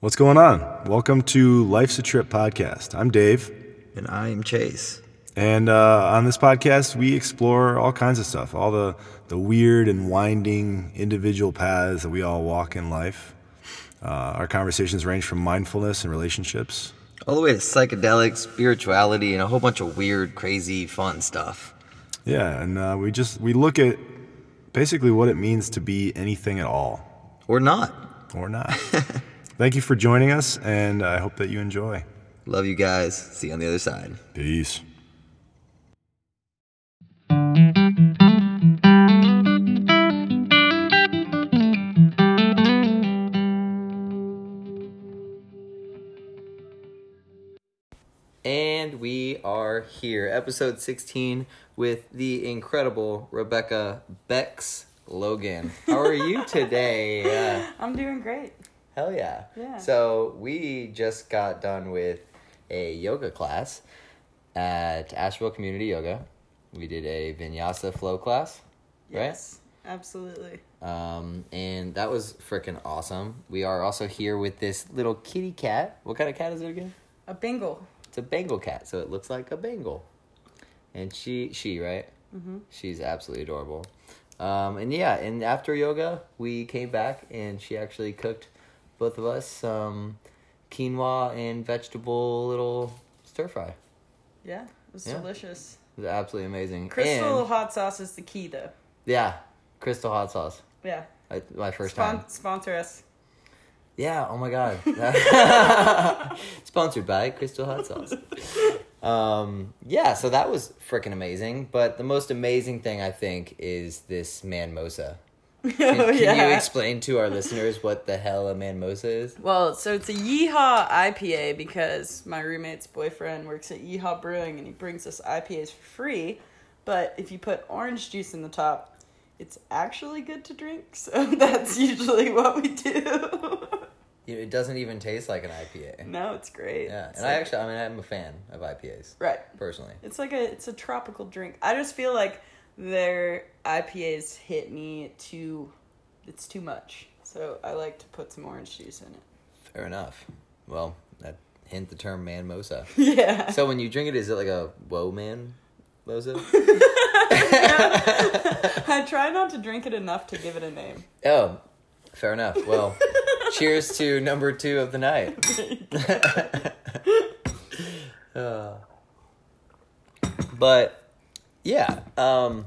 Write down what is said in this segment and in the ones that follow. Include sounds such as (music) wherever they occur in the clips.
What's going on? Welcome to Life's a Trip podcast. I'm Dave. And I am Chase. And uh, on this podcast, we explore all kinds of stuff, all the, the weird and winding individual paths that we all walk in life. Uh, our conversations range from mindfulness and relationships, All the way to psychedelics, spirituality, and a whole bunch of weird, crazy, fun stuff. yeah, and uh, we just we look at basically what it means to be anything at all Or not. or not. (laughs) Thank you for joining us, and I hope that you enjoy. Love you guys. See you on the other side. Peace. And we are here, episode 16, with the incredible Rebecca Bex Logan. How are you (laughs) today? Uh, I'm doing great. Hell yeah. Yeah. So, we just got done with a yoga class at Asheville Community Yoga. We did a vinyasa flow class, right? Yes, absolutely. Um, and that was freaking awesome. We are also here with this little kitty cat. What kind of cat is it again? A Bengal. It's a Bengal cat, so it looks like a Bengal. And she, she, right? Mm-hmm. She's absolutely adorable. Um, and yeah, and after yoga, we came back and she actually cooked both of us some quinoa and vegetable little stir fry. Yeah, it was Yeah. delicious. It was absolutely amazing. Crystal And, hot sauce is the key, though. yeah, crystal hot sauce. Yeah. I, my first Spon- time. Sponsor us. Yeah, oh my god. (laughs) (laughs) Sponsored by Crystal Hot Sauce. (laughs) Um, yeah, so that was freaking amazing. But the most amazing thing I think is this manmosa. Can, (laughs) oh, can yeah. you explain to our listeners what the hell a manmosa is? well, so it's a Yeehaw IPA because my roommate's boyfriend works at Yeehaw Brewing and he brings us IPAs for free. But if you put orange juice in the top, it's actually good to drink. (laughs) So that's usually what we do. (laughs) It doesn't even taste like an IPA. no, it's great. Yeah, It's and I actually, I mean, I'm a fan of IPAs Right. personally. It's like a it's a tropical drink. I just feel like their IPAs hit me too it's too much. So I like to put some orange juice in it. Fair enough. Well, that hint the term manmosa. (laughs) Yeah. So when you drink it, is it like a whoa man mosa? (laughs) (laughs) I try not to drink it enough to give it a name. Oh, fair enough. Well, cheers to number two of the night. Uh, but yeah, um,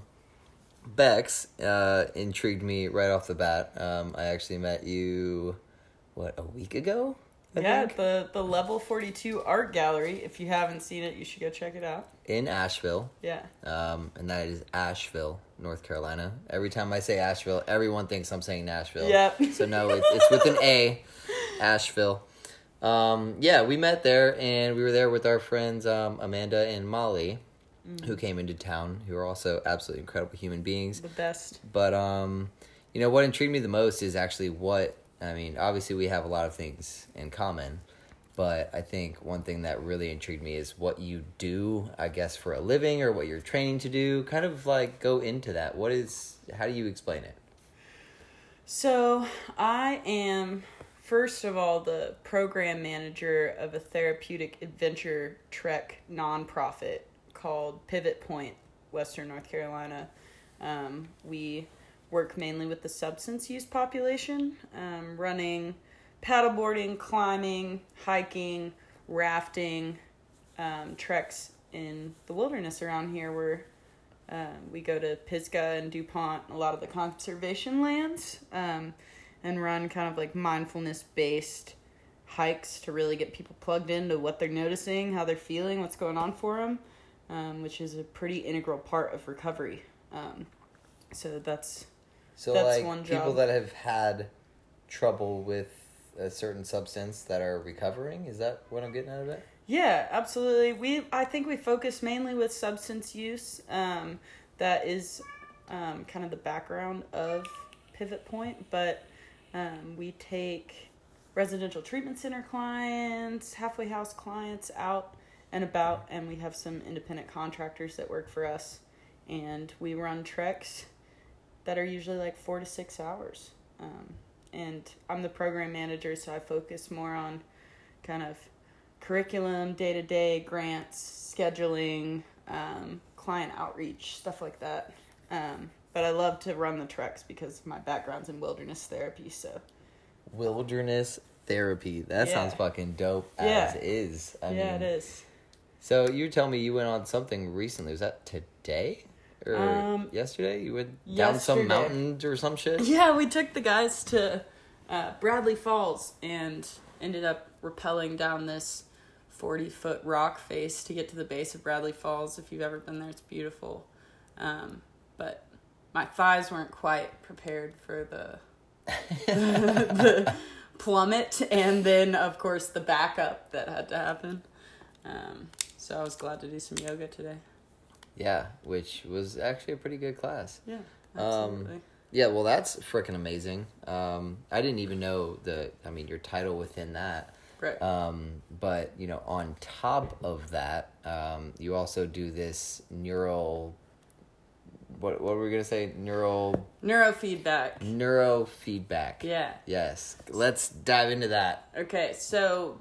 Bex uh, intrigued me right off the bat. Um, I actually met you, what, a week ago? I yeah, think? the the level 42 art gallery. If you haven't seen it, you should go check it out. in Asheville. Yeah. Um, and that is Asheville, North Carolina. Every time I say Asheville, everyone thinks I'm saying Nashville. Yep. So no, it's, it's with an A, (laughs) Asheville. Um, yeah, we met there, and we were there with our friends um, Amanda and Molly, who came into town, who are also absolutely incredible human beings. The best. But um, you know what intrigued me the most is actually what I mean. Obviously, we have a lot of things in common, but I think one thing that really intrigued me is what you do. I guess for a living or what you're training to do. Kind of like go into that. What is? How do you explain it? So, I am, first of all, the program manager of a therapeutic adventure trek nonprofit called Pivot Point, Western North Carolina. Um, we work mainly with the substance use population, um, running paddleboarding, climbing, hiking, rafting, um, treks in the wilderness around here where um, we go to Pisgah and DuPont, a lot of the conservation lands, um, and run kind of like mindfulness based hikes to really get people plugged into what they're noticing, how they're feeling, what's going on for them, um, which is a pretty integral part of recovery. Um, so that's So That's like one people that have had trouble with a certain substance that are recovering. Is that what I'm getting out of it? Yeah, absolutely. We I think we focus mainly with substance use. Um, that is um, kind of the background of Pivot Point, but um, we take residential treatment center clients, halfway house clients out and about, and we have some independent contractors that work for us, and we run treks that are usually like four to six hours. Um, and I'm the program manager, so I focus more on kind of curriculum, day to day grants, scheduling, um, client outreach, stuff like that. Um, but I love to run the treks because my background's in wilderness therapy. So Wilderness therapy. That Yeah. sounds fucking dope Yeah. as is. I yeah, mean, it is. So you tell me you went on something recently. Was that today or Um, yesterday? You went down some yesterday. mountains or some shit. Yeah, we took the guys to uh, Bradley Falls and ended up rappelling down this 40 foot rock face to get to the base of Bradley Falls. If you've ever been there, it's beautiful. Um, but my thighs weren't quite prepared for the, (laughs) the plummet and then, of course, the backup that had to happen. Um, so I was glad to do some yoga today. Yeah, which was actually a pretty good class. Yeah, Um, absolutely. Yeah, well, that's freaking amazing. Um, I didn't even know the. I mean, your title within that. right. Um, but you know, on top of that, um, you also do this neural. What what were we gonna say? Neural Neurofeedback. neurofeedback. Yeah. Yes. Let's dive into that. Okay, so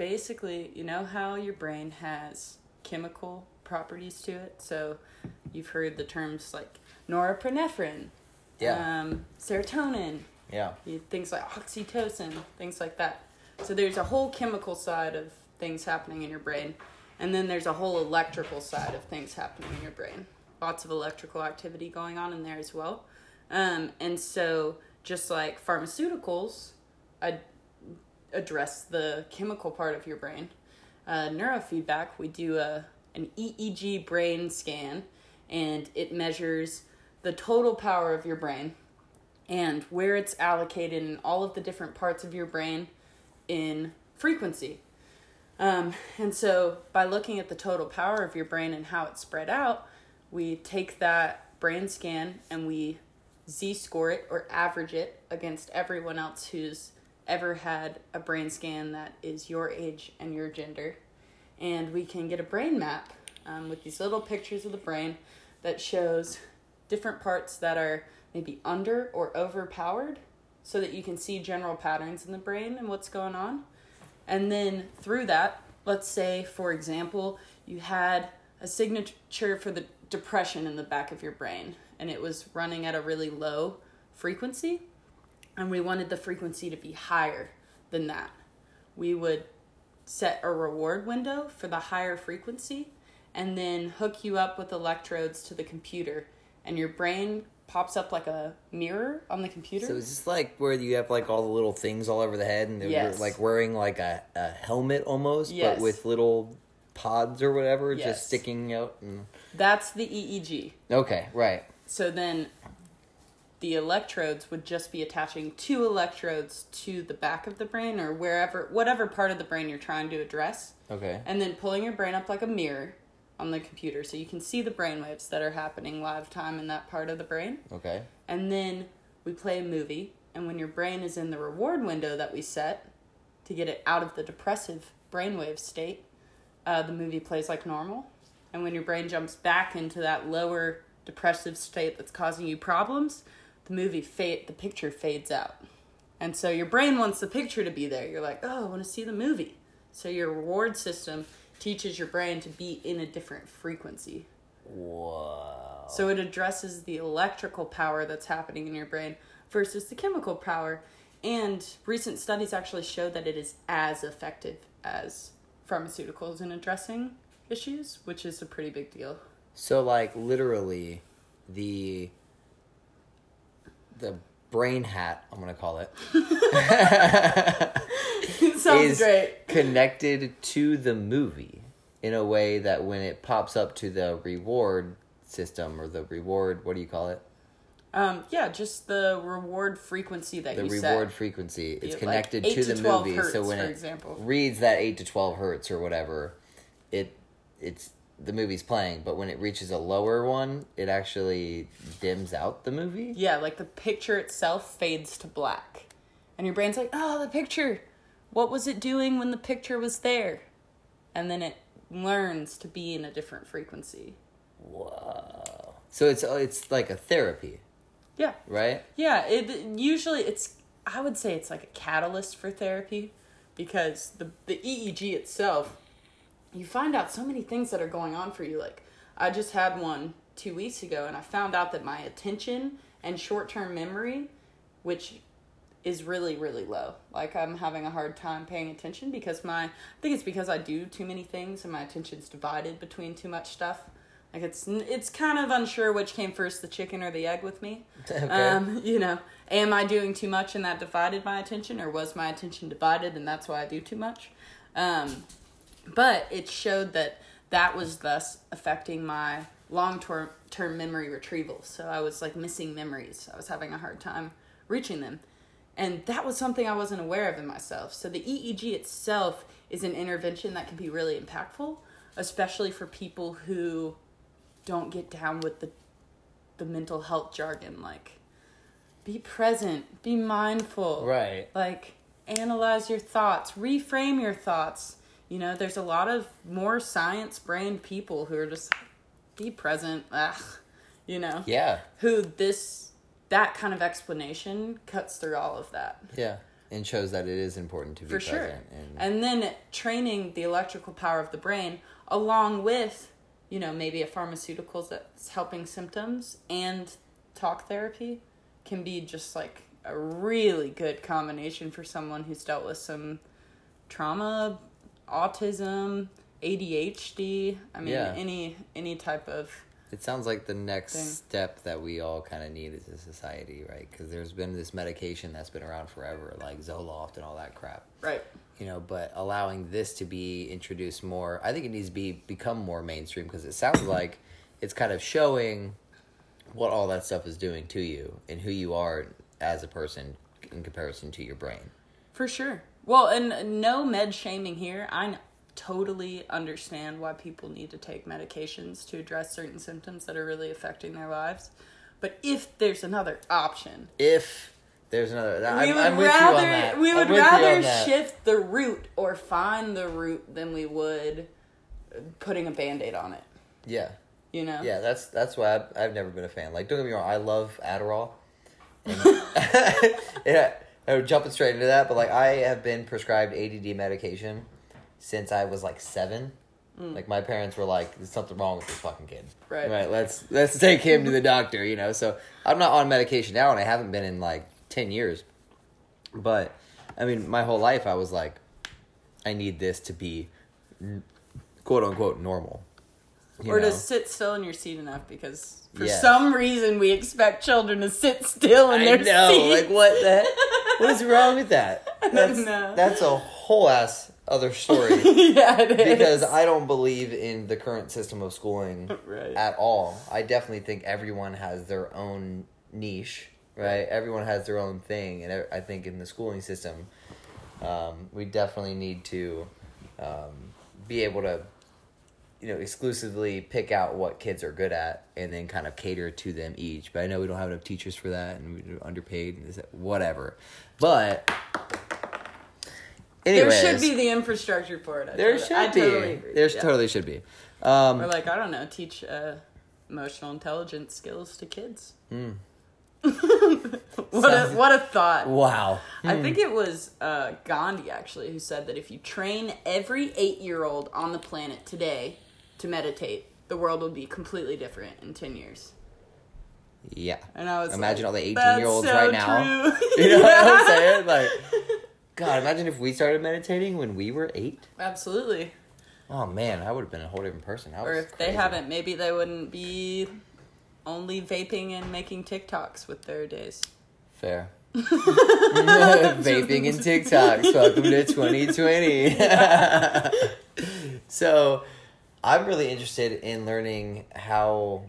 basically, you know how your brain has chemical properties to it? So you've heard the terms like norepinephrine, Yeah. um, serotonin, yeah. things like oxytocin, things like that. So there's a whole chemical side of things happening in your brain, and then there's a whole electrical side of things happening in your brain. Lots of electrical activity going on in there as well. Um, and so, just like pharmaceuticals, ad- address the chemical part of your brain. Uh, neurofeedback, we do a an EEG brain scan, and it measures the total power of your brain and where it's allocated in all of the different parts of your brain in frequency. Um, and so, by looking at the total power of your brain and how it's spread out, we take that brain scan and we z score it or average it against everyone else who's ever had a brain scan that is your age and your gender. And we can get a brain map um, with these little pictures of the brain that shows different parts that are maybe under or overpowered so that you can see general patterns in the brain and what's going on. And then through that, let's say, for example, you had a signature for the depression in the back of your brain and it was running at a really low frequency, and we wanted the frequency to be higher than that. We would set a reward window for the higher frequency and then hook you up with electrodes to the computer, and your brain pops up like a mirror on the computer. So is this like where you have like all the little things all over the head, and they're Yes. like wearing like a, a helmet almost, Yes. but with little pods or whatever Yes. just sticking out. And... That's the EEG. Okay, right. So then the electrodes would just be attaching two electrodes to the back of the brain or wherever, whatever part of the brain you're trying to address, Okay. and then pulling your brain up like a mirror on the computer so you can see the brain waves that are happening live time in that part of the brain. Okay. And then we play a movie, and when your brain is in the reward window that we set to get it out of the depressive brainwave state, uh, the movie plays like normal. And when your brain jumps back into that lower depressive state that's causing you problems, the movie fade, the picture fades out. And so your brain wants the picture to be there. You're like, oh, I want to see the movie. So your reward system teaches your brain to be in a different frequency. Whoa. So it addresses the electrical power that's happening in your brain versus the chemical power. And recent studies actually show that it is as effective as pharmaceuticals in addressing issues, which is a pretty big deal. So like literally, the the brain hat I'm gonna call it (laughs) Sounds is great. connected to the movie in a way that when it pops up to the reward system or the reward what do you call it Um, yeah, just the reward frequency that the you reward frequency it's Yeah, like connected to to the movie hertz, so when for it example. reads that 8 to 12 hertz or whatever it it's the movie's playing but when it reaches a lower one it actually dims out the movie Yeah, like the picture itself fades to black. And your brain's like, oh, the picture. What was it doing when the picture was there? And then it learns to be in a different frequency. Whoa. So it's uh, it's like a therapy, Yeah. right? Yeah, it usually it's I would say it's like a catalyst for therapy because the the EEG itself, you find out so many things that are going on for you. Like I just had one two weeks ago, and I found out that my attention and short term memory, which is really really low. Like I'm having a hard time paying attention because my I think it's because I do too many things and my attention's divided between too much stuff. Like it's it's kind of unsure which came first, the chicken or the egg with me. (laughs) Okay. Um, you know, am I doing too much and that divided my attention, or was my attention divided and that's why I do too much? Um, but it showed that that was thus affecting my long term term memory retrieval. So I was like missing memories. I was having a hard time reaching them. And that was something I wasn't aware of in myself. So the EEG itself is an intervention that can be really impactful, especially for people who don't get down with the the mental health jargon like be present, be mindful. Right. Like analyze your thoughts, reframe your thoughts. You know, there's a lot of more science brained people who are just be present. Ugh, you know. Yeah. Who this that kind of explanation cuts through all of that. Yeah. And shows that it is important to be For sure. And, And then training the electrical power of the brain along with, you know, maybe a pharmaceuticals that's helping symptoms and talk therapy can be just like a really good combination for someone who's dealt with some trauma, autism, ADHD. I mean, Yeah. any any type of It sounds like the next thing. step that we all kind of need as a society, right? Because there's been this medication that's been around forever, like Zoloft and all that crap. right. You know, but allowing this to be introduced more, I think it needs to be become more mainstream because it sounds (coughs) like it's kind of showing what all that stuff is doing to you and who you are as a person in comparison to your brain. For sure. Well, and no med shaming here. I totally understand why people need to take medications to address certain symptoms that are really affecting their lives. But if there's another option, If there's another, we I'm, would I'm with you on rather that. we would with you on rather shift the route or find the route than we would putting a band-aid on it. Yeah. You know? Yeah, that's that's why I've, I've never been a fan. Like, don't get me wrong, I love Adderall. And, (laughs) (laughs) yeah, I'm jumping straight into that, but like, I have been prescribed ADD medication since I was like seven. Mm. Like, my parents were like, "There's something wrong with this fucking kid." Right. Right. Let's let's take him to the doctor. You know. So I'm not on medication now, and I haven't been in like ten years. But I mean, my whole life I was like, I need this to be, quote unquote, normal. You or know? to sit still in your seat enough because for Yes. some reason we expect children to sit still in I their know, seats. like what the (laughs) what is wrong with that? That's know. that's a whole ass other story (laughs) yeah, it is. because I don't believe in the current system of schooling Right. at all. I definitely think everyone has their own niche, right? Everyone has their own thing, and I I think in the schooling system, um, we definitely need to um, be able to you know exclusively pick out what kids are good at and then kind of cater to them each but i know we don't have enough teachers for that and we're underpaid and this- whatever but there should be the infrastructure for it. I there should I be Totally agree. there Yeah. totally should be um Or like I don't know, teach uh, emotional intelligence skills to kids. Hmm. (laughs) what a what a thought! wow I think it was uh, Gandhi actually who said that if you train every eight year old on the planet today to meditate, the world will be completely different in ten years. yeah And I was Imagine like, all the 18 year olds so right now. true." (laughs) you know what i'm Yeah. saying (laughs) like god imagine if we started meditating when we were eight Absolutely. oh man i would have been a whole different person Or if they haven't, maybe they wouldn't be only vaping and making TikToks with their days. Fair. (laughs) Vaping and TikToks. Welcome to 2020. so, I'm really interested in learning how,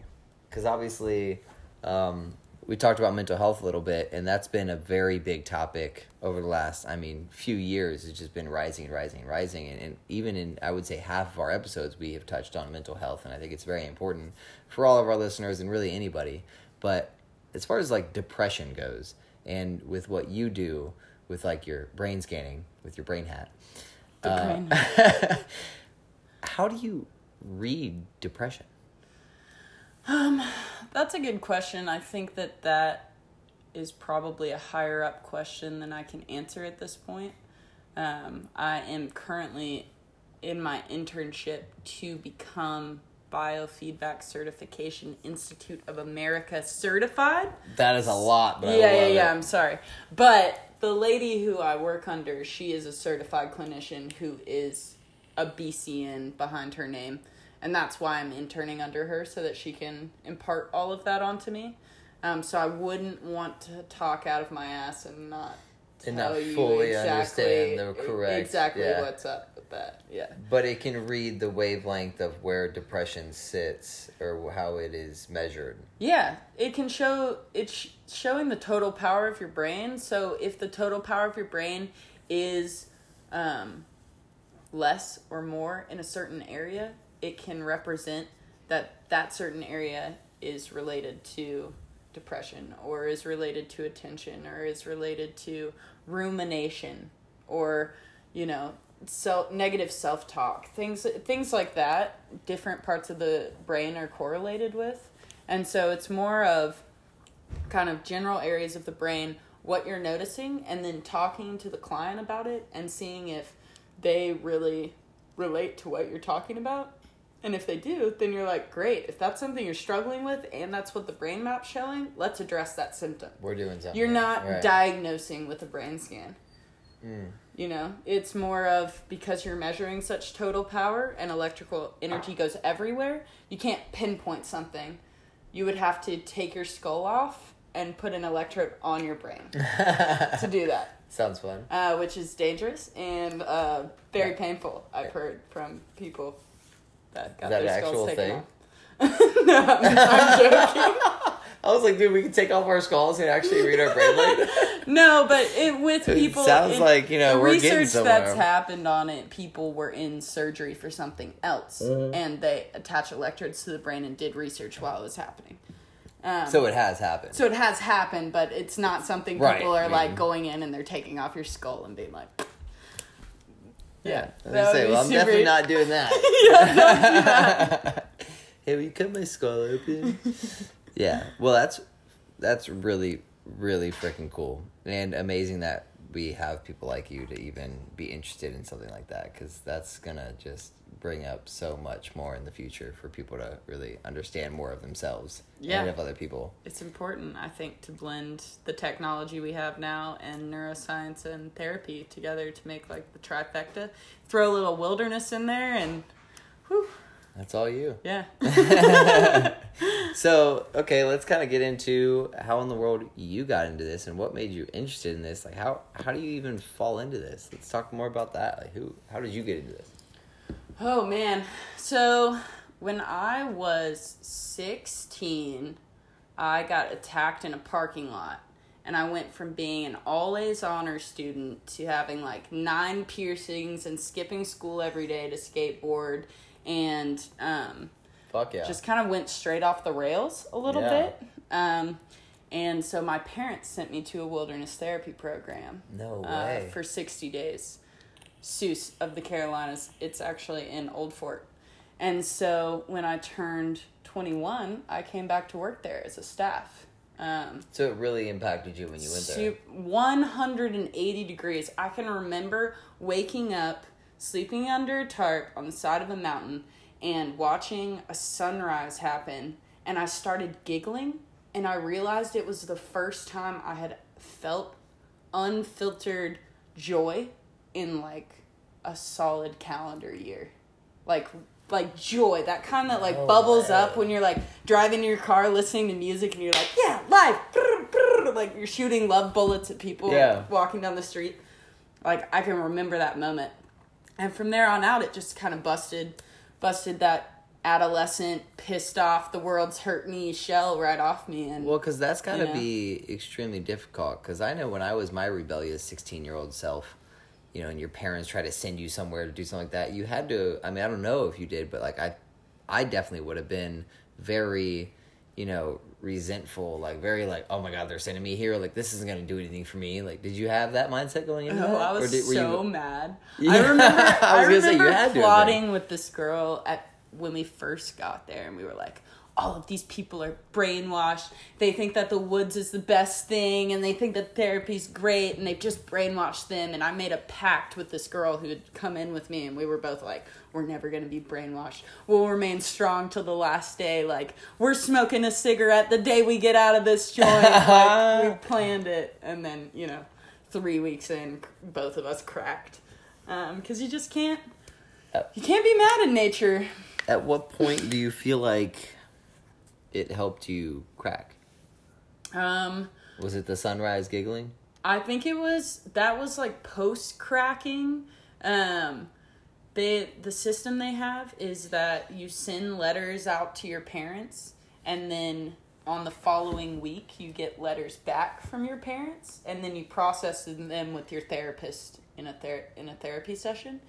because obviously, um, we talked about mental health a little bit, and that's been a very big topic over the last, I mean, few years. It's just been rising and rising and rising. And, and even in, I would say, half of our episodes, we have touched on mental health. And I think it's very important for all of our listeners and really anybody. But as far as like depression goes, and with what you do with like your brain scanning, with your brain hat, The uh, brain (laughs) how do you read depression? Um, That's a good question. I think that that is probably a higher up question than I can answer at this point. Um, I am currently in my internship to become Biofeedback Certification Institute of America certified. That is a lot, but I yeah, yeah, yeah. it. I'm sorry, but the lady who I work under, she is a certified clinician who is a BCN behind her name, and that's why I'm interning under her so that she can impart all of that onto me. Um, so I wouldn't want to talk out of my ass and not And not fully exactly, understand the correct- exactly yeah. what's up with that. Yeah. But it can read the wavelength of where depression sits or how it is measured. Yeah, it can show it's showing the total power of your brain. So if the total power of your brain is um, less or more in a certain area, it can represent that that certain area is related to depression or is related to attention or is related to rumination or you know self negative self-talk things things like that different parts of the brain are correlated with. And so it's more of kind of general areas of the brain what you're noticing and then talking to the client about it and seeing if they really relate to what you're talking about and if they do then you're like great if that's something you're struggling with and that's what the brain map's showing let's address that symptom We're doing something. you're not Right. diagnosing with a brain scan. Mm. You know, it's more of because you're measuring such total power and electrical energy goes everywhere, you can't pinpoint something. You would have to take your skull off and put an electrode on your brain (laughs) to do that, Sounds fun. uh, which is dangerous and uh, very Yeah. painful. I've heard from people that got that their skulls actual taken thing? off. (laughs) no, I'm, I'm joking. (laughs) I was like, dude, we can take off our skulls and actually read our brain like (laughs) No, but it, with It people, sounds in- like, you know, the research that's happened on it. People were in surgery for something else, Mm-hmm. and they attached electrodes to the brain and did research while it was happening. Um, So it has happened. so it has happened, but it's not something Right, people are I like going in and they're taking off your skull and being like, yeah. I was that gonna would say, well, I'm super- definitely not doing that. (laughs) yeah, do that. (laughs) hey, will you cut my skull open? (laughs) yeah. Well, that's that's really really freaking cool and amazing that we have people like you to even be interested in something like that because that's gonna just bring up so much more in the future for people to really understand more of themselves Yeah. and of other people. It's important, I think, to blend the technology we have now and neuroscience and therapy together to make like the trifecta. Throw a little wilderness in there, and whew, That's all you. yeah. (laughs) (laughs) So, okay, let's kind of get into how in the world you got into this and what made you interested in this. Like, how how do you even fall into this? Let's talk more about that. Like, who how did you get into this? Oh man. So when I was 16, I got attacked in a parking lot. And I went from being an all A's honor student to having like nine piercings and skipping school every day to skateboard and um, Fuck yeah! just kind of went straight off the rails a little Yeah. bit. Um, and so my parents sent me to a wilderness therapy program no uh, way. for 60 days. SUWS of the Carolinas. It's actually in Old Fort. And so when I turned 21, I came back to work there as a staff. Um, so it really impacted you when you went there. Su- 180 degrees. I can remember waking up, sleeping under a tarp on the side of a mountain, and watching a sunrise happen. And I started giggling, and I realized it was the first time I had felt unfiltered joy in like a solid calendar year. Like, like joy, that kind that like bubbles up when you're like driving your car listening to music and you're like, yeah, life, brr, brr, like you're shooting love bullets at people Yeah. walking down the street. Like I can remember that moment, and from there on out, it just kind of busted, busted that adolescent pissed off the world's hurt me shell right off me and Well, because that's got to You know? be extremely difficult. Because I know when I was my rebellious sixteen-year-old self, you know, and your parents try to send you somewhere to do something like that, you had to. I mean, I don't know if you did, but like I, I definitely would have been very, you know, resentful. Like very like, oh my god, they're sending me here. Like this isn't gonna do anything for me. Like, did you have that mindset going into Oh, that? I was Or did- so you- mad. Yeah. (laughs) I remember. I I, was gonna say, you remember plotting with this girl at when we first got there, and we were like, all of these people are brainwashed. They think that the woods is the best thing and they think that therapy's great and they've just brainwashed them. And I made a pact with this girl who had come in with me and we were both like, we're never going to be brainwashed. We'll remain strong till the last day. Like, we're smoking a cigarette the day we get out of this joint. (laughs) like, we planned it. And then, you know, three weeks in, both of us cracked. Um, because you just can't, uh, you can't be mad at nature. At what point do you feel like it helped you crack? Um, Was it the sunrise giggling? I think it was that was like post cracking. Um, they the system they have is that you send letters out to your parents, and then on the following week you get letters back from your parents, and then you process them with your therapist in a ther- in a therapy session,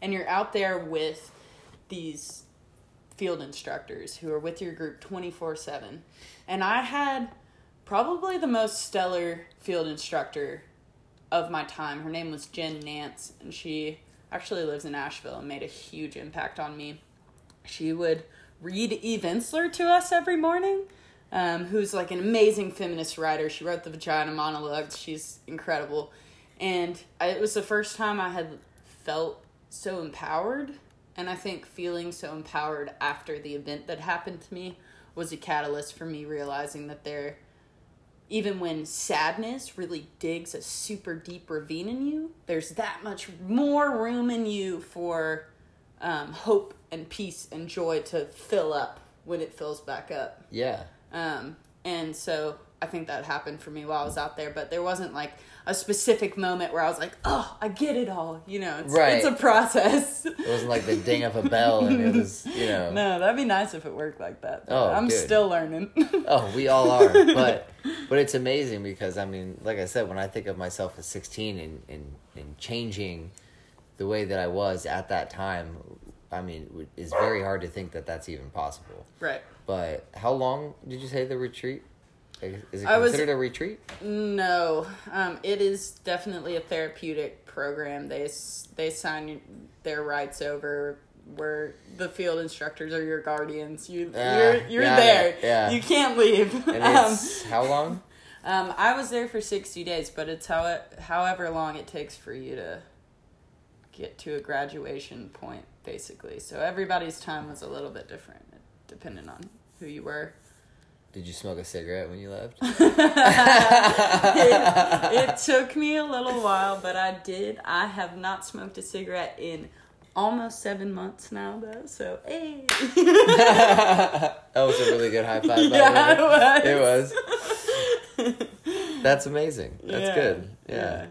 and you're out there with these field instructors who are with your group 24 7 and i had probably the most stellar field instructor of my time. Her name was Jen Nance, and she actually lives in Asheville and made a huge impact on me. She would read Eve Ensler to us every morning, um, who's like an amazing feminist writer. She wrote the Vagina Monologues. She's incredible. And it was the first time I had felt so empowered. And I think feeling so empowered after the event that happened to me was a catalyst for me realizing that there even when sadness really digs a super deep ravine in you, there's that much more room in you for um, hope and peace and joy to fill up when it fills back up. Yeah. Um, and so I think that happened for me while I was out there, but there wasn't like a specific moment where I was like, oh, I get it all. You know, it's, Right. it's a process. It wasn't like the ding of a bell and it was, you know. (laughs) no, that'd be nice if it worked like that. but Oh, I'm still learning. (laughs) Oh, we all are. But but it's amazing because I mean, like I said, when I think of myself as sixteen and and, and changing the way that I was at that time, I mean, it's very hard to think that that's even possible. right. But how long did you say the retreat? Is it I was- considered a retreat? No, um, it is definitely a therapeutic program. They they sign their rights over. Where the field instructors are your guardians. You Ah, you're you're got there. yeah. You can't leave. Um, how long? um, I was there for sixty days, but it's how it, however long it takes for you to get to a graduation point, basically. So everybody's time was a little bit different, depending on who you were. Did you smoke a cigarette when you left? (laughs) it, it took me a little while, but I did. I have not smoked a cigarette in almost seven months now, though. So, hey. (laughs) that was a really good high five. By Yeah, it was. It was. That's amazing. That's Yeah, good. Yeah. yeah.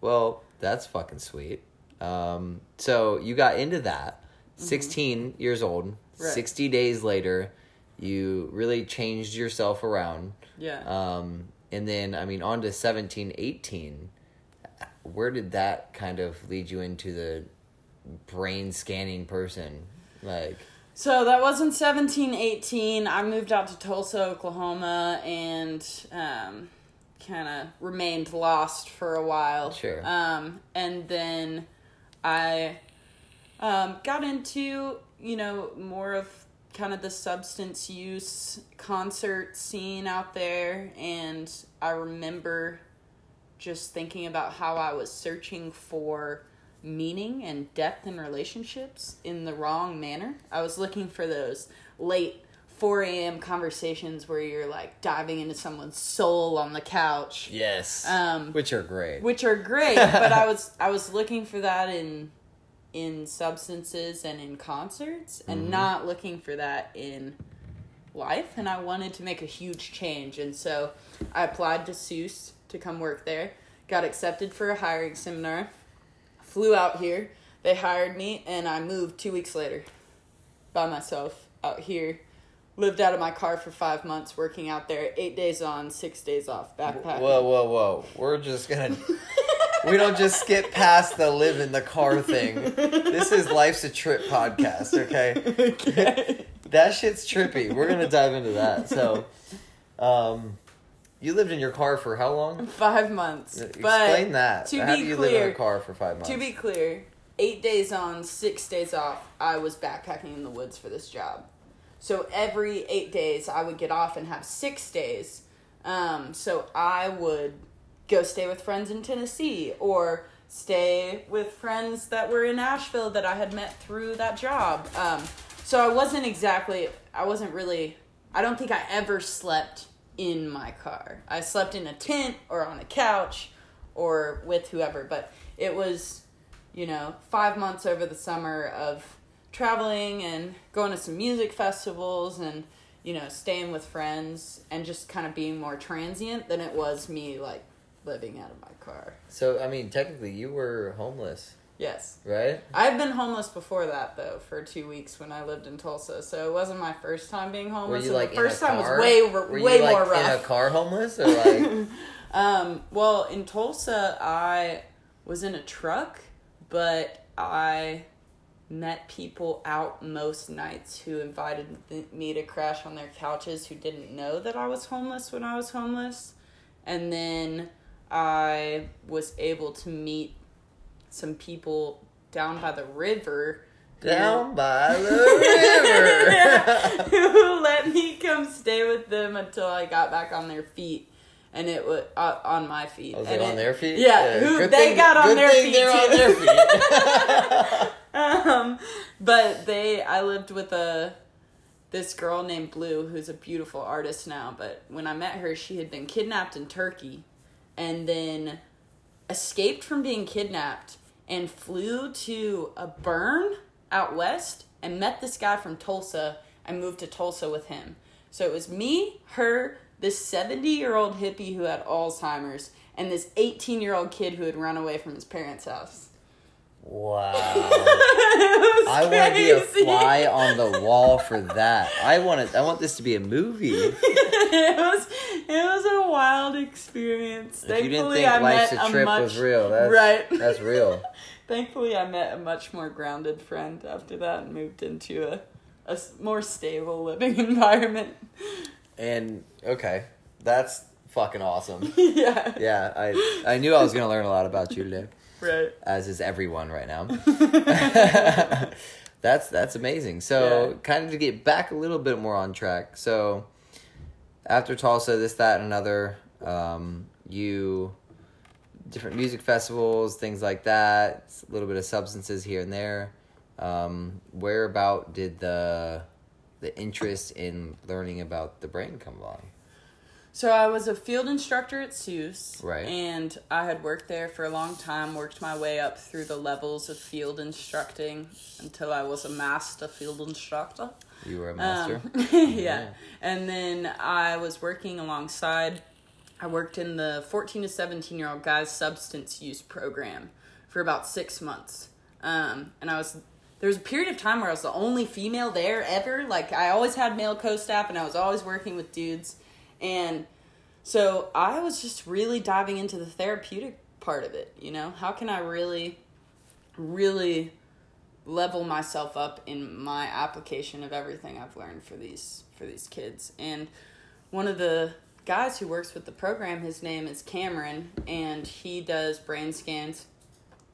Well, that's fucking sweet. Um, so you got into that. 16 years old. Mm-hmm. Right. 60 days later, you really changed yourself around. Yeah. Um, and then, I mean, on to 17, 18. Where did that kind of lead you into the brain scanning person? Like, So that wasn't 17, 18. I moved out to Tulsa, Oklahoma, and um, kind of remained lost for a while. Sure. Um, and then I um, got into, you know, more of kind of the substance use concert scene out there. And I remember just thinking about how I was searching for meaning and depth in relationships in the wrong manner. I was looking for those late 4 a.m. conversations where you're like diving into someone's soul on the couch, yes. Um, Which are great. which are great, but I (laughs) was I was looking for that in in substances and in concerts and mm-hmm. not looking for that in life and I wanted to make a huge change and so I applied to SUWS to come work there. Got accepted for a hiring seminar. Flew out here. They hired me and I moved 2 weeks later by myself out here. Lived out of my car for 5 months working out there. 8 days on, 6 days off backpacking. Whoa, whoa, whoa. We're just gonna. (laughs) we don't just skip past the live in the car thing. This is Life's a Trip podcast, okay? okay. That shit's trippy. We're gonna dive into that. So, um, you lived in your car for how long? Five months. Explain but that. to how be do you live in clear- a car for five months? To be clear, eight days on, six days off, I was backpacking in the woods for this job. So every eight days, I would get off and have six days. Um, so I would go stay with friends in Tennessee or stay with friends that were in Asheville that I had met through that job. Um, so I wasn't exactly, I wasn't really, I don't think I ever slept in my car. I slept in a tent or on a couch or with whoever, but it was, you know, five months over the summer of traveling and going to some music festivals and, you know, staying with friends and just kind of being more transient than it was me like living out of my car. So I mean, technically, you were homeless, Yes. right? I've been homeless before that though for two weeks when I lived in Tulsa, so it wasn't my first time being homeless. Were you like the first time car? was way Were you, way like, more in a car homeless or like? (laughs) Um, well, in Tulsa, I was in a truck, but I met people out most nights who invited th- me to crash on their couches who didn't know that I was homeless when I was homeless. And then I was able to meet some people down by the river. Down by (laughs) the river. (laughs) who let me come stay with them until I got back on their feet. And it was uh, on my feet. Was and it on their feet? Yeah, who, good they thing- got on good their thing feet They're on too. their feet. (laughs) um, but they, I lived with a this girl named Blue, who's a beautiful artist now. But when I met her, she had been kidnapped in Turkey, and then escaped from being kidnapped and flew to a burn out west and met this guy from Tulsa and moved to Tulsa with him. So it was me, her, this 70 year old hippie who had Alzheimer's, and this 18 year old kid who had run away from his parents' house. Wow. (laughs) I want to be a fly on the wall for that. I want it. I want this to be a movie. (laughs) it was it was a wild experience. If you didn't Thankfully, think I life's met a trip much, was real, that's right. That's real. (laughs) Thankfully, I met a much more grounded friend after that and moved into a a more stable living environment. And okay, that's fucking awesome. yeah, Yeah, I I knew I was gonna learn a lot about you today, right. as is everyone right now. (laughs) (laughs) that's that's amazing. So, Yeah. kind of to get back a little bit more on track. So, after Tulsa, this, that, and another, um, you different music festivals, things like that. A little bit of substances here and there. Um, where about did the the interest in learning about the brain come along? So I was a field instructor at SUWS, Right. And I had worked there for a long time. Worked my way up through the levels of field instructing until I was a master field instructor. You were a master. Um, (laughs) yeah. And then I was working alongside, I worked in the 14 to 17 year old guys substance use program for about six months. Um, and I was, there was a period of time where I was the only female there ever. Like, I always had male co staff and I was always working with dudes. And so I was just really diving into the therapeutic part of it, you know? How can I really, really level myself up in my application of everything I've learned for these for these kids. And one of the guys who works with the program, his name is Cameron, and he does brain scans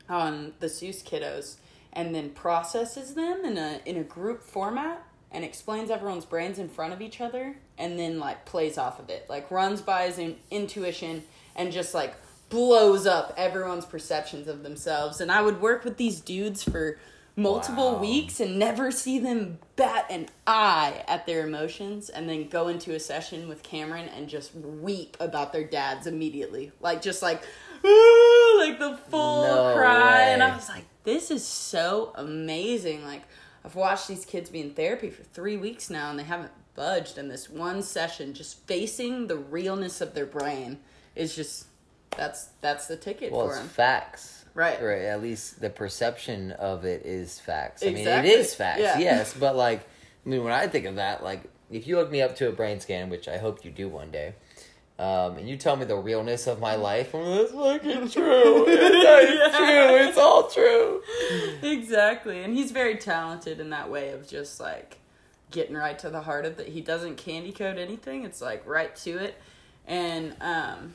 on the SUWS kiddos and then processes them in a in a group format and explains everyone's brains in front of each other and then like plays off of it. Like runs by his in- intuition and just like blows up everyone's perceptions of themselves. And I would work with these dudes for multiple Wow. weeks and never see them bat an eye at their emotions and then go into a session with Cameron and just weep about their dads immediately. Like just like "Ooh," like the full No cry and. I was like this is so amazing. Like I've watched these kids be in therapy for 3 weeks now and they haven't budged and this one session just facing the realness of their brain is just that's that's the ticket Well, for it's them. facts. Right. Right. at least the perception of it is facts. I Exactly. mean, it is facts, Yeah. yes. But, like, I mean, when I think of that, like, if you hook me up to a brain scan, which I hope you do one day, um, and you tell me the realness of my life, I'm like, that's fucking (laughs) true. It's Yeah. true. It's all true. exactly and he's very talented in that way of just like getting right to the heart of it he doesn't candy coat anything it's like right to it and um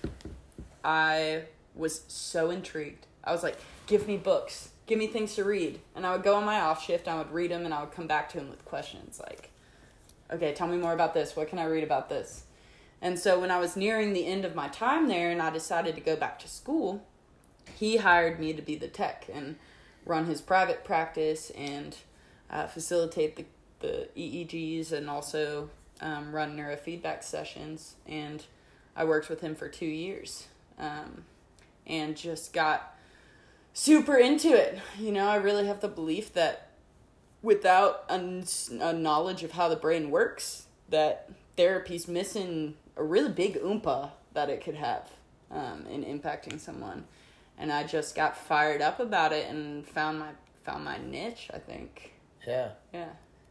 i was so intrigued i was like give me books give me things to read and i would go on my off shift i would read them and i would come back to him with questions like okay, tell me more about this. What can I read about this? And so when I was nearing the end of my time there and I decided to go back to school, he hired me to be the tech and run his private practice and uh, facilitate the, the EEGs and also um, run neurofeedback sessions. And I worked with him for two years um, and just got super into it. You know, I really have the belief that without a, a knowledge of how the brain works, that therapy's missing a really big oompa that it could have um, in impacting someone. And I just got fired up about it and found my found my niche. I think. Yeah. Yeah.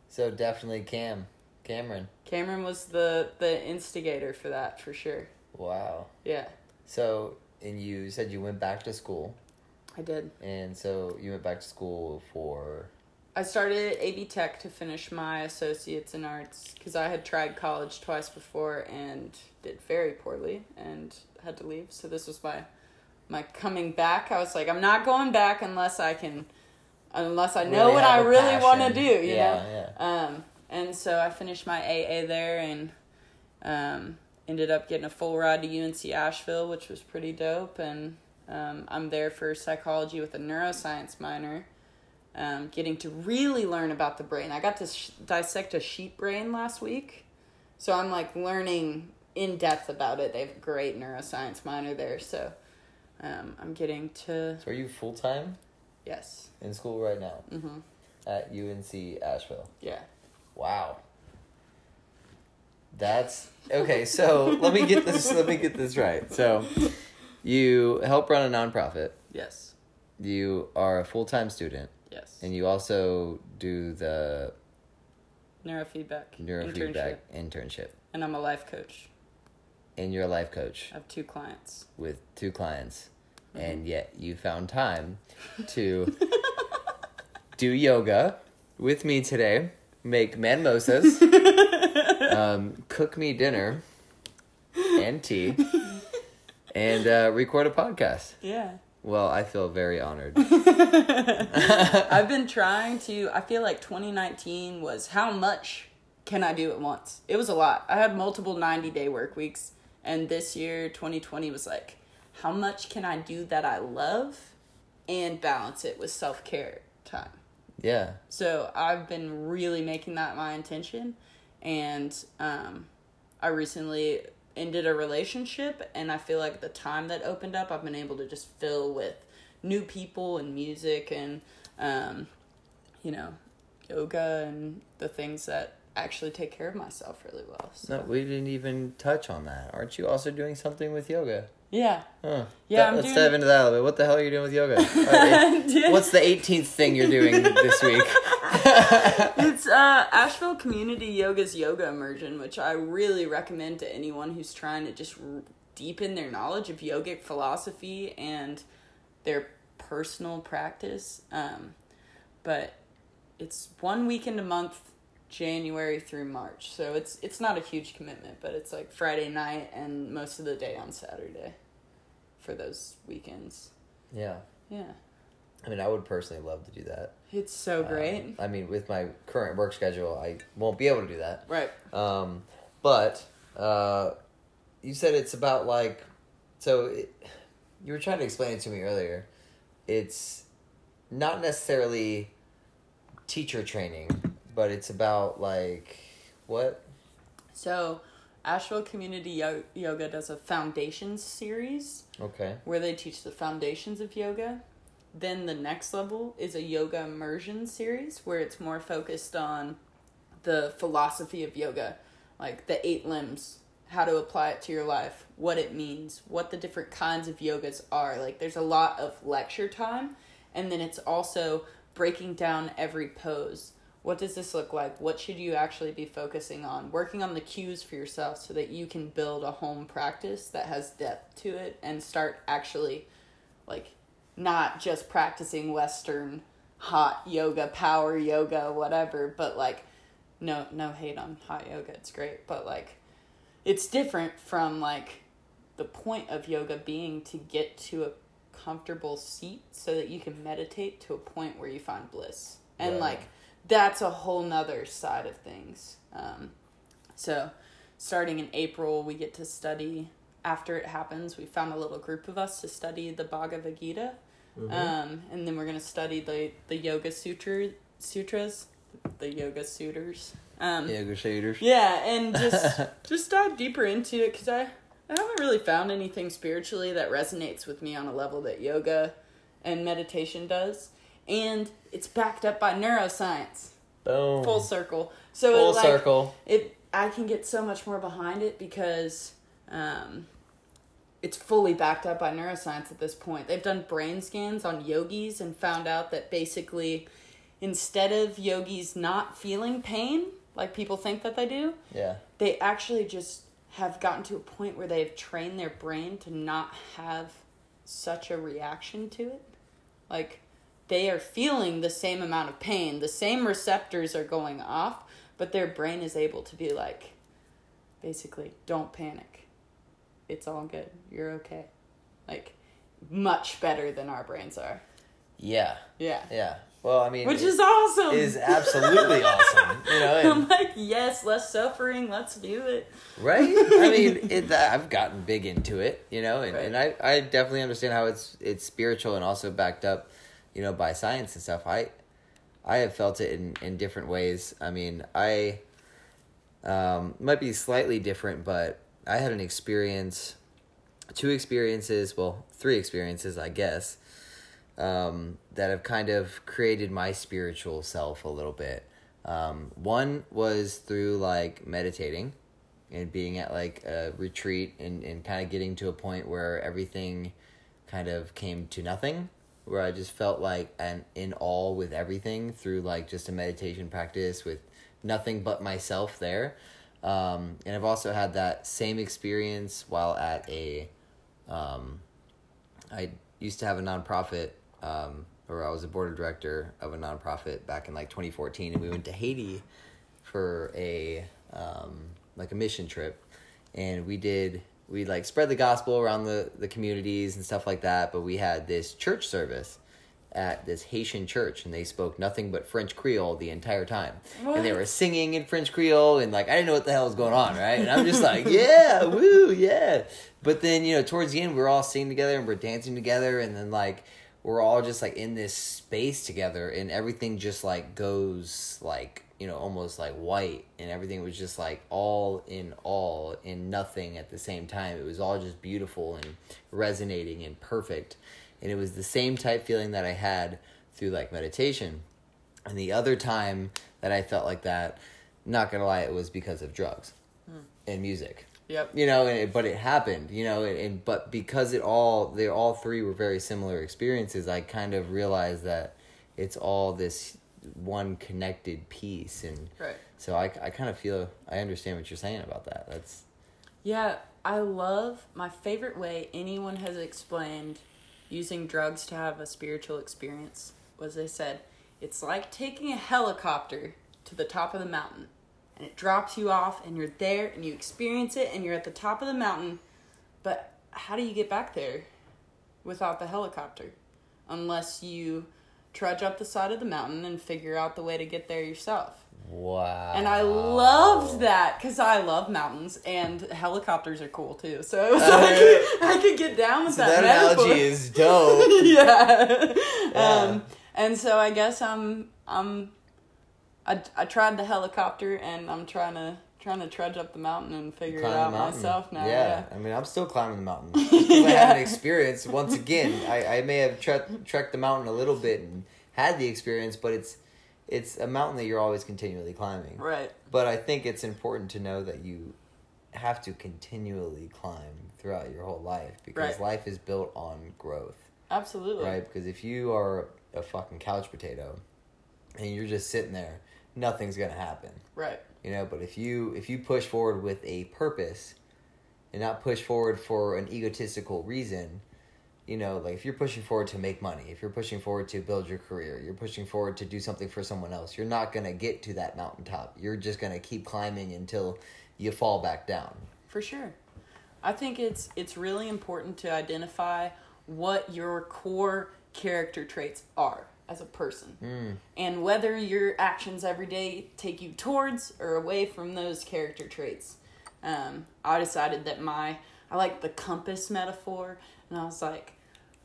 So definitely Cam, Cameron. Cameron was the the instigator for that for sure. Wow. Yeah, So and you said you went back to school, I did. and so you went back to school for. I started at AB Tech to finish my associates in arts because I had tried college twice before and did very poorly and had to leave. So this was my my coming back. I was like, I'm not going back unless I can, unless I know really what I really want to do. You yeah, know. Yeah. Um, and so I finished my AA there and um, ended up getting a full ride to UNC Asheville, which was pretty dope. And um, I'm there for psychology with a neuroscience minor, um, getting to really learn about the brain. I got to sh- dissect a sheep brain last week, so I'm like learning in depth about it. They have a great neuroscience minor there, so um, I'm getting to So are you full time yes, in school right now mm-hmm. at UNC Asheville? yeah. Wow. That's okay. So (laughs) let me get this. Let me get this right. So, you help run a nonprofit. Yes. You are a full time student, Yes. and you also do the neurofeedback. neurofeedback internship. internship. And I'm a life coach. And you're a life coach I have two clients. with two clients, and yet you found time (laughs) to do yoga with me today, make manmosas, (laughs) um, cook me dinner and tea, (laughs) and uh, record a podcast. Yeah. Well, I feel very honored. (laughs) I've been trying to I feel like 2019 was how much can I do at once? It was a lot. I had multiple 90 day work weeks and this year 2020 was like how much can I do that I love and balance it with self-care time. Yeah. So I've been really making that my intention, and um, I recently ended a relationship, and I feel like the time that opened up, I've been able to just fill with new people and music and um, you know yoga and the things that actually take care of myself really well. So No, we didn't even touch on that. Aren't you also doing something with yoga? Yeah, Huh. Yeah, That- I'm let's doing- dive into that a little bit. What the hell are you doing with yoga? (laughs) Uh, What's the 18th thing you're doing this week? (laughs) it's uh, Asheville Community Yoga's yoga immersion, which I really recommend to anyone who's trying to just r- deepen their knowledge of yogic philosophy and their personal practice. Um, but it's one weekend a month, January through March, so it's it's not a huge commitment, but it's like Friday night and most of the day on Saturday for those weekends. yeah. Yeah, I mean, I would personally love to do that. it's so great. Um, I mean, with my current work schedule, I won't be able to do that. right. Um, but uh, you said it's about like, so it, you were trying to explain it to me earlier. It's not necessarily teacher training, but it's about like what? So, Asheville Community Yo- Yoga does a foundations series Okay. where they teach the foundations of yoga. Then the next level is a yoga immersion series where it's more focused on the philosophy of yoga, like the eight limbs, how to apply it to your life, what it means, what the different kinds of yogas are. Like there's a lot of lecture time and then it's also breaking down every pose. What does this look like? What should you actually be focusing on? Working on the cues for yourself so that you can build a home practice that has depth to it and start actually like not just practicing western hot yoga, power yoga, whatever, but like no no hate on hot yoga, it's great, but like it's different from like the point of yoga being to get to a comfortable seat so that you can meditate to a point where you find bliss. And Right. like that's a whole nother side of things. Um So, starting in April, we get to study. After it happens, we found a little group of us to study the Bhagavad Gita, um, and then we're gonna study the the Yoga Sutra sutras, the Yoga Sutras. Um, Yoga shaders. yeah, and just (laughs) just dive deeper into it because I I haven't really found anything spiritually that resonates with me on a level that yoga and meditation does, and it's backed up by neuroscience. Boom. Full circle. So Full it, like, circle. It I can get so much more behind it because um, it's fully backed up by neuroscience at this point. They've done brain scans on yogis and found out that basically instead of yogis not feeling pain like people think that they do, Yeah. they actually just have gotten to a point where they've trained their brain to not have such a reaction to it. Like they are feeling the same amount of pain, the same receptors are going off, but their brain is able to be like basically, don't panic. It's all good. You're okay. Like much better than our brains are. Yeah. Yeah. Yeah. Well, I mean, Which is awesome. is absolutely (laughs) awesome. You know, I'm like, yes, less suffering, let's do it. right? (laughs) I mean, it, I've gotten big into it, you know, and, Right. and I, I definitely understand how it's it's spiritual and also backed up, you know, by science and stuff. I I have felt it in, in different ways. I mean, I um, might be slightly different, but I had an experience, two experiences, well, three experiences, I guess, um, that have kind of created my spiritual self a little bit. Um, one was through like meditating and being at like a retreat and, and kind of getting to a point where everything kind of came to nothing where i just felt like an in awe with everything through like just a meditation practice with nothing but myself there. Um, and i've also had that same experience while at a um, i used to have a nonprofit um, or i was a board of director of a nonprofit back in like 2014 and we went to haiti for a um, like a mission trip. And we did we like spread the gospel around the the communities and stuff like that but we had this church service at this Haitian church and they spoke nothing but French Creole the entire time. And they were singing in French Creole and like I didn't know what the hell was going on, right? And I'm just like, (laughs) yeah, woo, yeah. But then, you know, towards the end we're all singing together and we're dancing together and then like we're all just like in this space together and everything just like goes like you know almost like white and everything was just like all in all in nothing at the same time. It was all just beautiful and resonating and perfect. And it was the same type feeling that i had through like meditation. And the other time that i felt like that not gonna lie it was because of drugs hmm. and music Yep. you know and it, but it happened you know and, and but because it all they all three were very similar experiences i kind of realized that it's all this one connected piece and Right. so i, I kind of feel i understand what you're saying about that that's Yeah, I love my favorite way anyone has explained using drugs to have a spiritual experience was they said it's like taking a helicopter to the top of the mountain and it drops you off and you're there and you experience it and you're at the top of the mountain but how do you get back there without the helicopter unless you trudge up the side of the mountain and figure out the way to get there yourself wow and I loved that because I love mountains and helicopters are cool too. So it was like I could get down with so that, that metaphor. analogy is dope (laughs) yeah. Yeah. Um, and so I guess I'm I'm I, I tried the helicopter and I'm trying to trying to trudge up the mountain and figure Climb it out myself now. Yeah, Yeah. I mean, I'm still climbing the mountain. (laughs) 'cause I haven't experienced once again. I, I may have tre- trekked the mountain a little bit and had the experience, but it's it's a mountain that you're always continually climbing. Right. But I think it's important to know that you have to continually climb throughout your whole life because Right. life is built on growth, Absolutely. right? Because if you are a fucking couch potato and you're just sitting there, nothing's gonna happen Right. you know but if you if you push forward with a purpose and not push forward for an egotistical reason you know like if you're pushing forward to make money if you're pushing forward to build your career you're pushing forward to do something for someone else you're not going to get to that mountaintop you're just going to keep climbing until you fall back down For sure. I think it's it's really important to identify what your core character traits are as a person. Mm. And whether your actions every day take you towards or away from those character traits. Um, I decided that my, I like the compass metaphor, and I was like,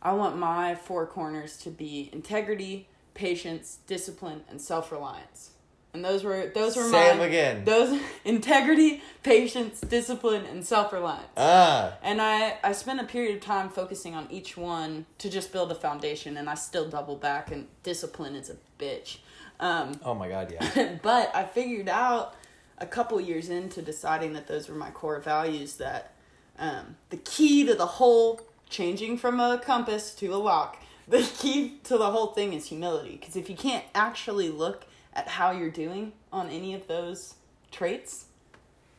I want my four corners to be integrity, patience, discipline, and self reliance. And those were those were Say my again. those (laughs) integrity, patience, discipline, and self reliance. Ah, And I, I spent a period of time focusing on each one to just build a foundation, and I still double back, and discipline is a bitch. Um, oh my god, yeah. (laughs) but I figured out a couple years into deciding that those were my core values that um, the key to the whole changing from a compass to a lock, (laughs) the key to the whole thing is humility. Because if you can't actually look at how you're doing on any of those traits,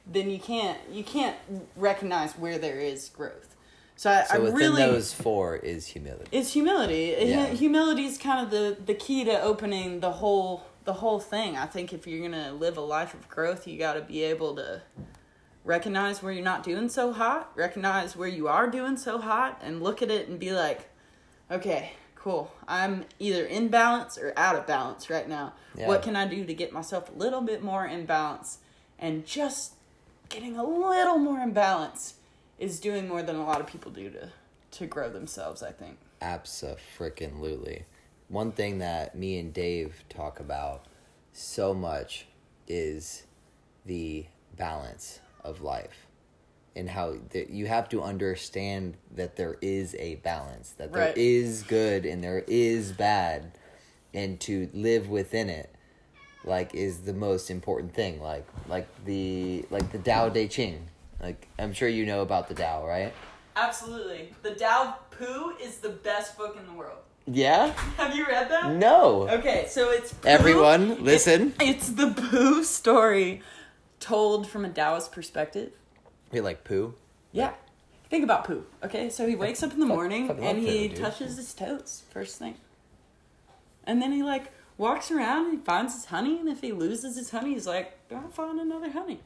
then you can't you can't recognize where there is growth. So I, So I within really those four is humility. Is humility. Yeah. Humility is kind of the the key to opening the whole the whole thing. I think if you're gonna live a life of growth, you got to be able to recognize where you're not doing so hot, recognize where you are doing so hot, and look at it and be like, okay, cool. I'm either in balance or out of balance right now. Yeah. What can I do to get myself a little bit more in balance? And just getting a little more in balance is doing more than a lot of people do to to grow themselves. I think. Abso-freaking-lutely. One thing that me and Dave talk about so much is the balance of life and how that you have to understand that there is a balance, that there Right. is good and there is bad, and to live within it like is the most important thing like like the like the Tao Te Ching like I'm sure you know about the Tao right Absolutely. The Tao Pooh is the best book in the world. yeah Have you read that? no Okay, so it's Pooh. Everyone, listen. It- it's the Pooh story told from a Taoist perspective. You like poo? Yeah. Think about poo. Okay, so he wakes up in the morning and he touches his toes first thing. And then he like walks around and he finds his honey and if he loses his honey, he's like, I'll find another honey.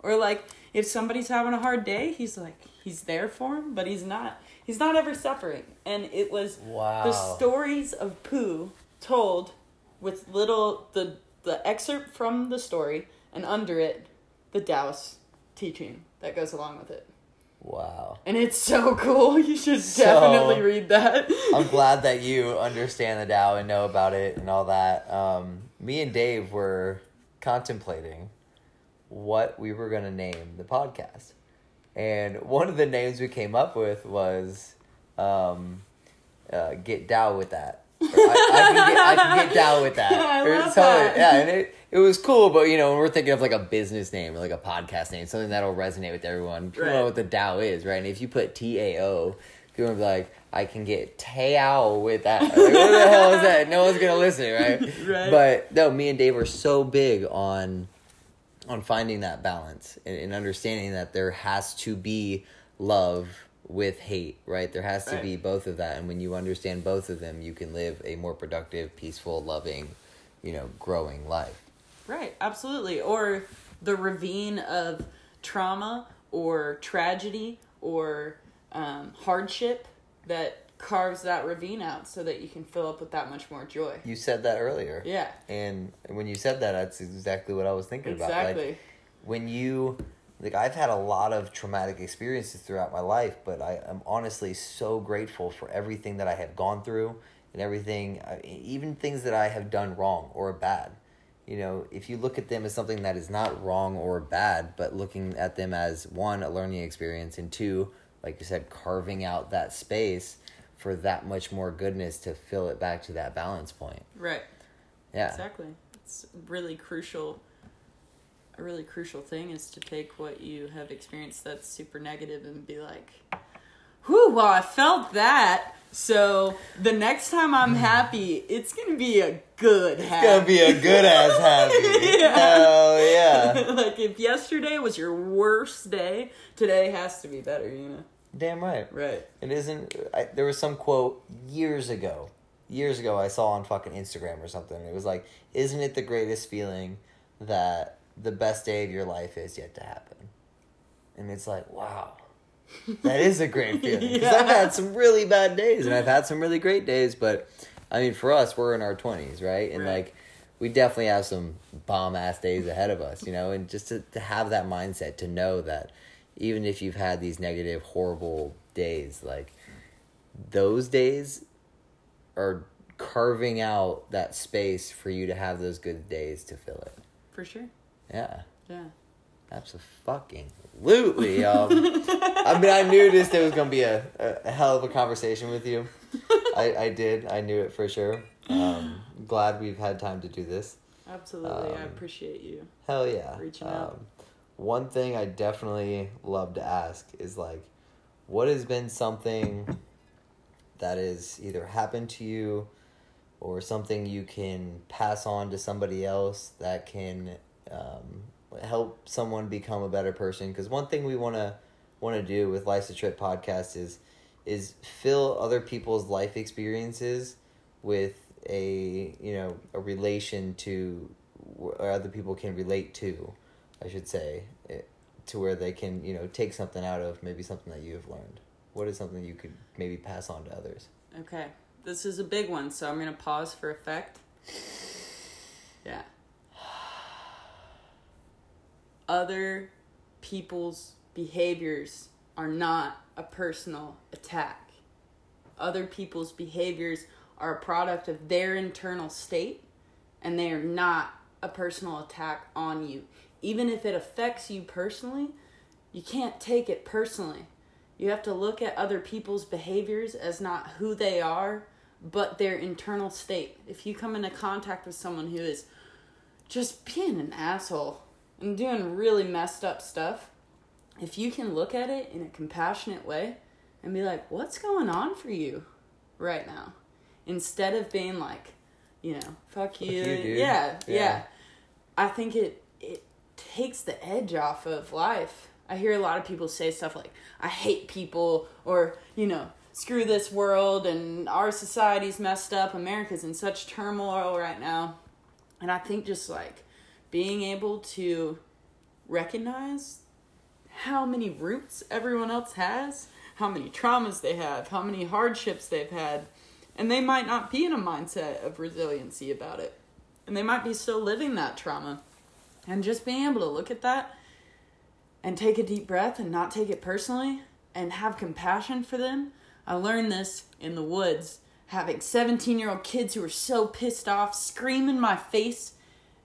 Or like if somebody's having a hard day, he's like he's there for him, but he's not he's not ever suffering. And it was Wow. the stories of poo told with little the the excerpt from the story and under it the Taoist teaching that goes along with it. Wow. And it's so (laughs) cool. You should So- definitely read that. I'm (laughs) glad that you understand the Tao and know about it and all that. Um, me and Dave were contemplating what we were going to name the podcast. And one of the names we came up with was um, uh, Get Tao with That. I, I, can get, I can get (laughs) down with that. I Or love something. that. Yeah, and it, it was cool, but you know, when we're thinking of like a business name or like a podcast name, something that'll resonate with everyone. People Right. know what the Tao is, right? And if you put T A O, people will be like, I can get Tao with that. Like, what the (laughs) hell is that? No one's gonna listen, right? (laughs) Right. But no, me and Dave are so big on on finding that balance and, and understanding that there has to be love with hate, right? There has to Right. be both of that, and when you understand both of them, you can live a more productive, peaceful, loving, you know, growing life. Right, absolutely. Or the ravine of trauma or tragedy or um, hardship that carves that ravine out so that you can fill up with that much more joy. You said that earlier, Yeah, and when you said that, that's exactly what I was thinking about. exactly. Like when you like I've had a lot of traumatic experiences throughout my life, but I am honestly so grateful for everything that I have gone through and everything, even things that I have done wrong or bad. You know, if you look at them as something that is not wrong or bad, but looking at them as one, a learning experience, and two, like you said, carving out that space for that much more goodness to fill it back to that balance point. right, Yeah. exactly. It's really crucial. A really crucial thing is to take what you have experienced that's super negative and be like, whew, well, I felt that. So the next time I'm hmm. happy, it's gonna be a good happy. It's gonna be a good ass happy. Yeah. (laughs) Hell yeah. (laughs) like if yesterday was your worst day, today has to be better, you know. Damn right. Right. It isn't. I, there was some quote years ago, years ago I saw on fucking Instagram or something. It was like, "Isn't it the greatest feeling that the best day of your life is yet to happen?" And it's like, wow, that is a great (laughs) feeling. Because I've had some really bad days and I've had some really great days, but I mean, for us, we're in our twenties, right? And Right. like, we definitely have some bomb ass days ahead of us, you know. And just to, to have that mindset, to know that even if you've had these negative, horrible days, like those days are carving out that space for you to have those good days to fill it. For sure. Yeah. Yeah. Absolutely. Um, I mean, I knew this day was going to be a, a, hell of a conversation with you. I, I did. I knew it for sure. Um, glad we've had time to do this. Absolutely. I Um, appreciate you. Hell yeah. Reaching out. Um, one thing I definitely love to ask is like, what has been something that has either happened to you or something you can pass on to somebody else that can um, help someone become a better person? Because one thing we want to want to do with Life's a Trip podcast is is fill other people's life experiences with a you know a relation to where other people can relate to i should say it, to where they can you know take something out of maybe something that you have learned what is something you could maybe pass on to others Okay. This is a big one, so I'm going to pause for effect. Yeah. Other people's behaviors are not a personal attack. Other people's behaviors are a product of their internal state, and they are not a personal attack on you. Even if it affects you personally, you can't take it personally. You have to look at other people's behaviors as not who they are, but their internal state. If you come into contact with someone who is just being an asshole and doing really messed up stuff, if you can look at it in a compassionate way and be like, what's going on for you right now? Instead of being like, you know, fuck you. you. Yeah, yeah, Yeah. I think it it takes the edge off of life. I hear a lot of people say stuff like, I hate people, or, you know, screw this world, and our society's messed up. America's in such turmoil right now. And I think just like being able to recognize how many roots everyone else has, how many traumas they have, how many hardships they've had, and they might not be in a mindset of resiliency about it. And they might be still living that trauma. And just being able to look at that and take a deep breath and not take it personally and have compassion for them. I learned this in the woods, having 17 year old kids who were so pissed off, scream in my face,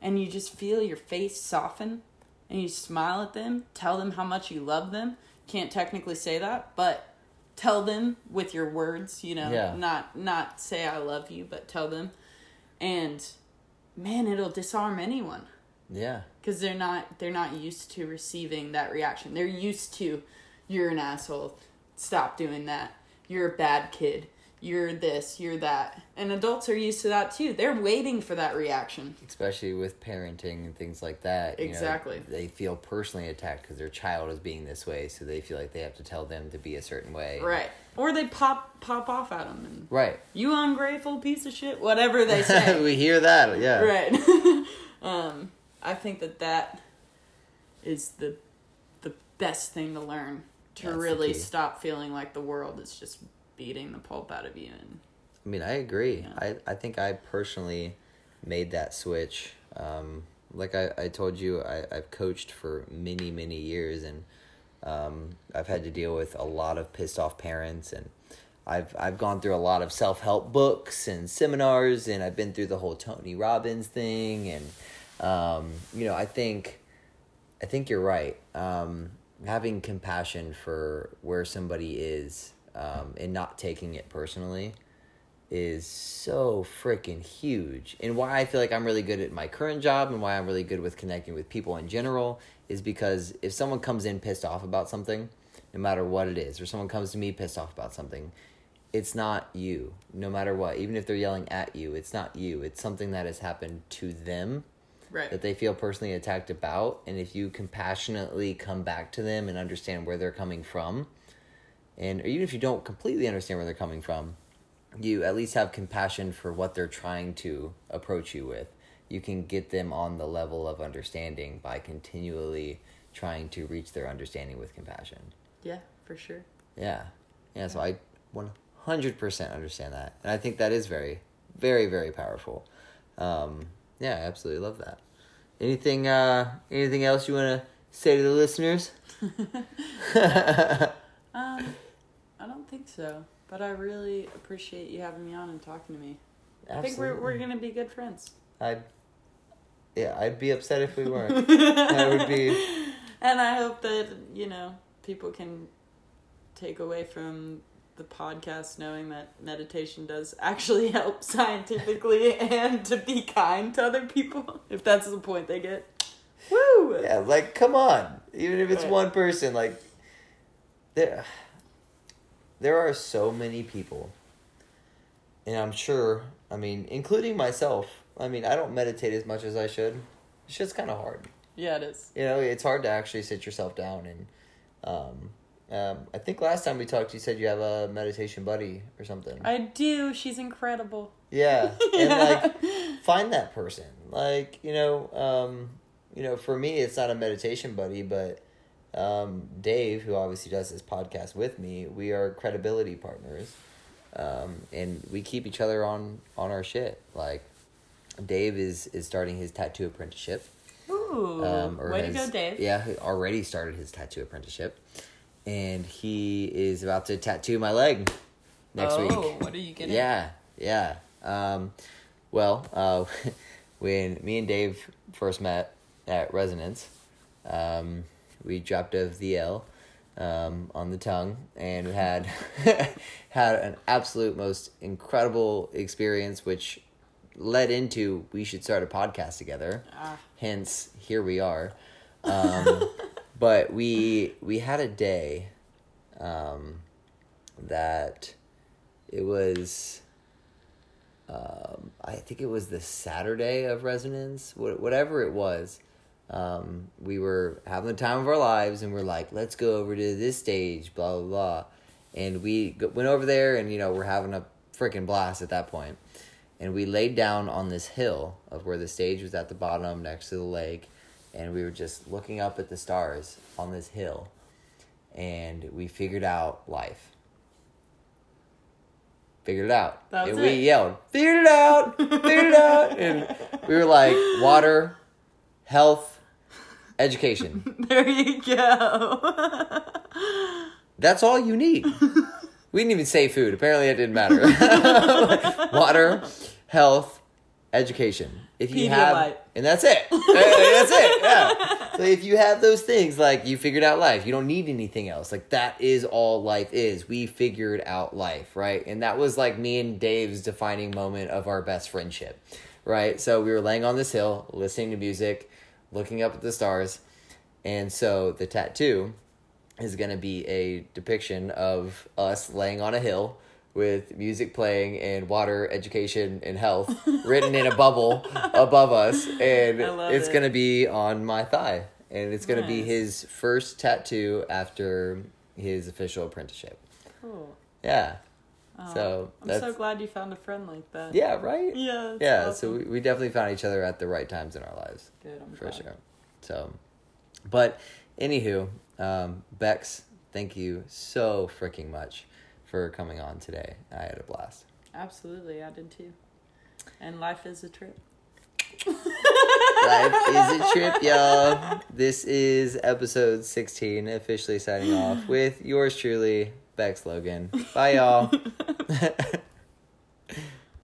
and you just feel your face soften and you smile at them, tell them how much you love them. Can't technically say that, but tell them with your words, you know, Yeah. not not say I love you, but tell them. And man, it'll disarm anyone yeah because they're not they're not used to receiving that reaction. They're used to you're an asshole. Stop doing that. You're a bad kid. You're this, you're that. And adults are used to that too. They're waiting for that reaction. especially with parenting and things like that you know, Exactly. they feel personally attacked because their child is being this way so they feel like they have to tell them to be a certain way Right. Or they pop pop off at them and right you ungrateful piece of shit, whatever they (laughs) say. we hear that yeah right. (laughs) um, I think that that is the the best thing to learn to That's really stop feeling like the world is just beating the pulp out of you and I mean, I agree. Yeah. I, I think I personally made that switch. Um, like I, I told you, I, I've coached for many, many years, and um, I've had to deal with a lot of pissed off parents, and I've I've gone through a lot of self help books and seminars, and I've been through the whole Tony Robbins thing, and um, you know, I think I think you're right. Um, having compassion for where somebody is um, and not taking it personally is so freaking huge. And why I feel like I'm really good at my current job and why I'm really good with connecting with people in general is because if someone comes in pissed off about something, no matter what it is, or someone comes to me pissed off about something, it's not you, no matter what. Even if they're yelling at you, it's not you. It's something that has happened to them right. that they feel personally attacked about and if you compassionately come back to them and understand where they're coming from and or even if you don't completely understand where they're coming from you at least have compassion for what they're trying to approach you with you can get them on the level of understanding by continually trying to reach their understanding with compassion Yeah, for sure. yeah yeah so i 100% understand that and i think that is very very very powerful. Um, yeah, I absolutely love that. Anything uh, anything else you want to say to the listeners? (laughs) (laughs) I don't think so, but I really appreciate you having me on and talking to me. I think we're we're gonna be good friends. I'd, yeah, I'd be upset if we weren't. (laughs) that would be. And I hope that you know people can take away from the podcast knowing that meditation does actually (laughs) help scientifically and to be kind to other people if that's the point they get. Woo! Yeah, like come on. Even if it's one person, like there there are so many people. And I'm sure, I mean, including myself. I mean, I don't meditate as much as I should. It's just kind of hard. Yeah, it is. You know, it's hard to actually sit yourself down and um um, I think last time we talked, you said you have a meditation buddy or something. I do. She's incredible. Yeah, and (laughs) like find that person. Like you know, um, you know, for me, it's not a meditation buddy, but um, Dave, who obviously does this podcast with me, we are credibility partners, um, and we keep each other on on our shit. Like Dave is is starting his tattoo apprenticeship. Ooh, Um, way to go, Dave. Yeah, he already started his tattoo apprenticeship, and he is about to tattoo my leg next oh, week. what are you getting? Yeah, yeah. Um, well, uh, (laughs) when me and Dave first met at Resonance, um, we dropped a VL um, on the tongue and had (laughs) had an absolute most incredible experience, which led into we should start a podcast together. Ah. Hence, here we are. Um, (laughs) but we we had a day um, that it was um, I think it was the Saturday of resonance, wha- whatever it was. Um, we were having the time of our lives, and we're like, let's go over to this stage, blah blah blah, and we go- went over there, and you know we're having a freaking blast at that point. and we laid down on this hill of where the stage was at the bottom next to the lake, and we were just looking up at the stars on this hill, and we figured out life figured it out. And we it. yelled, figured it out, figured it out. And we were like, water, health, education. (laughs) There you go. That's all you need. (laughs) We didn't even say food. Apparently it didn't matter. (laughs) water, health, education. If you have and that's it. that's it. Yeah. So if you have those things, like you figured out life, you don't need anything else. Like that is all life is. We figured out life, right? And that was like me and Dave's defining moment of our best friendship, right? So we were laying on this hill, listening to music, looking up at the stars, and so the tattoo is going to be a depiction of us laying on a hill with music playing and water, education, and health (laughs) written in a bubble above us. And it's it. going to be on my thigh. And it's going to be his first tattoo after his official apprenticeship. Cool. Yeah. Oh, So I'm so glad you found a friend like that. yeah, right? Yeah. yeah, awesome. so we, we definitely found each other at the right times in our lives Good. I'm for glad. sure. So, but anywho, um, Bex, thank you so freaking much for coming on today. I had a blast. Absolutely, I did too. And life is a trip. Life is a trip, (laughs) y'all. This is episode 16, officially signing off (gasps) with yours truly, Bex Logan. Bye, y'all. (laughs)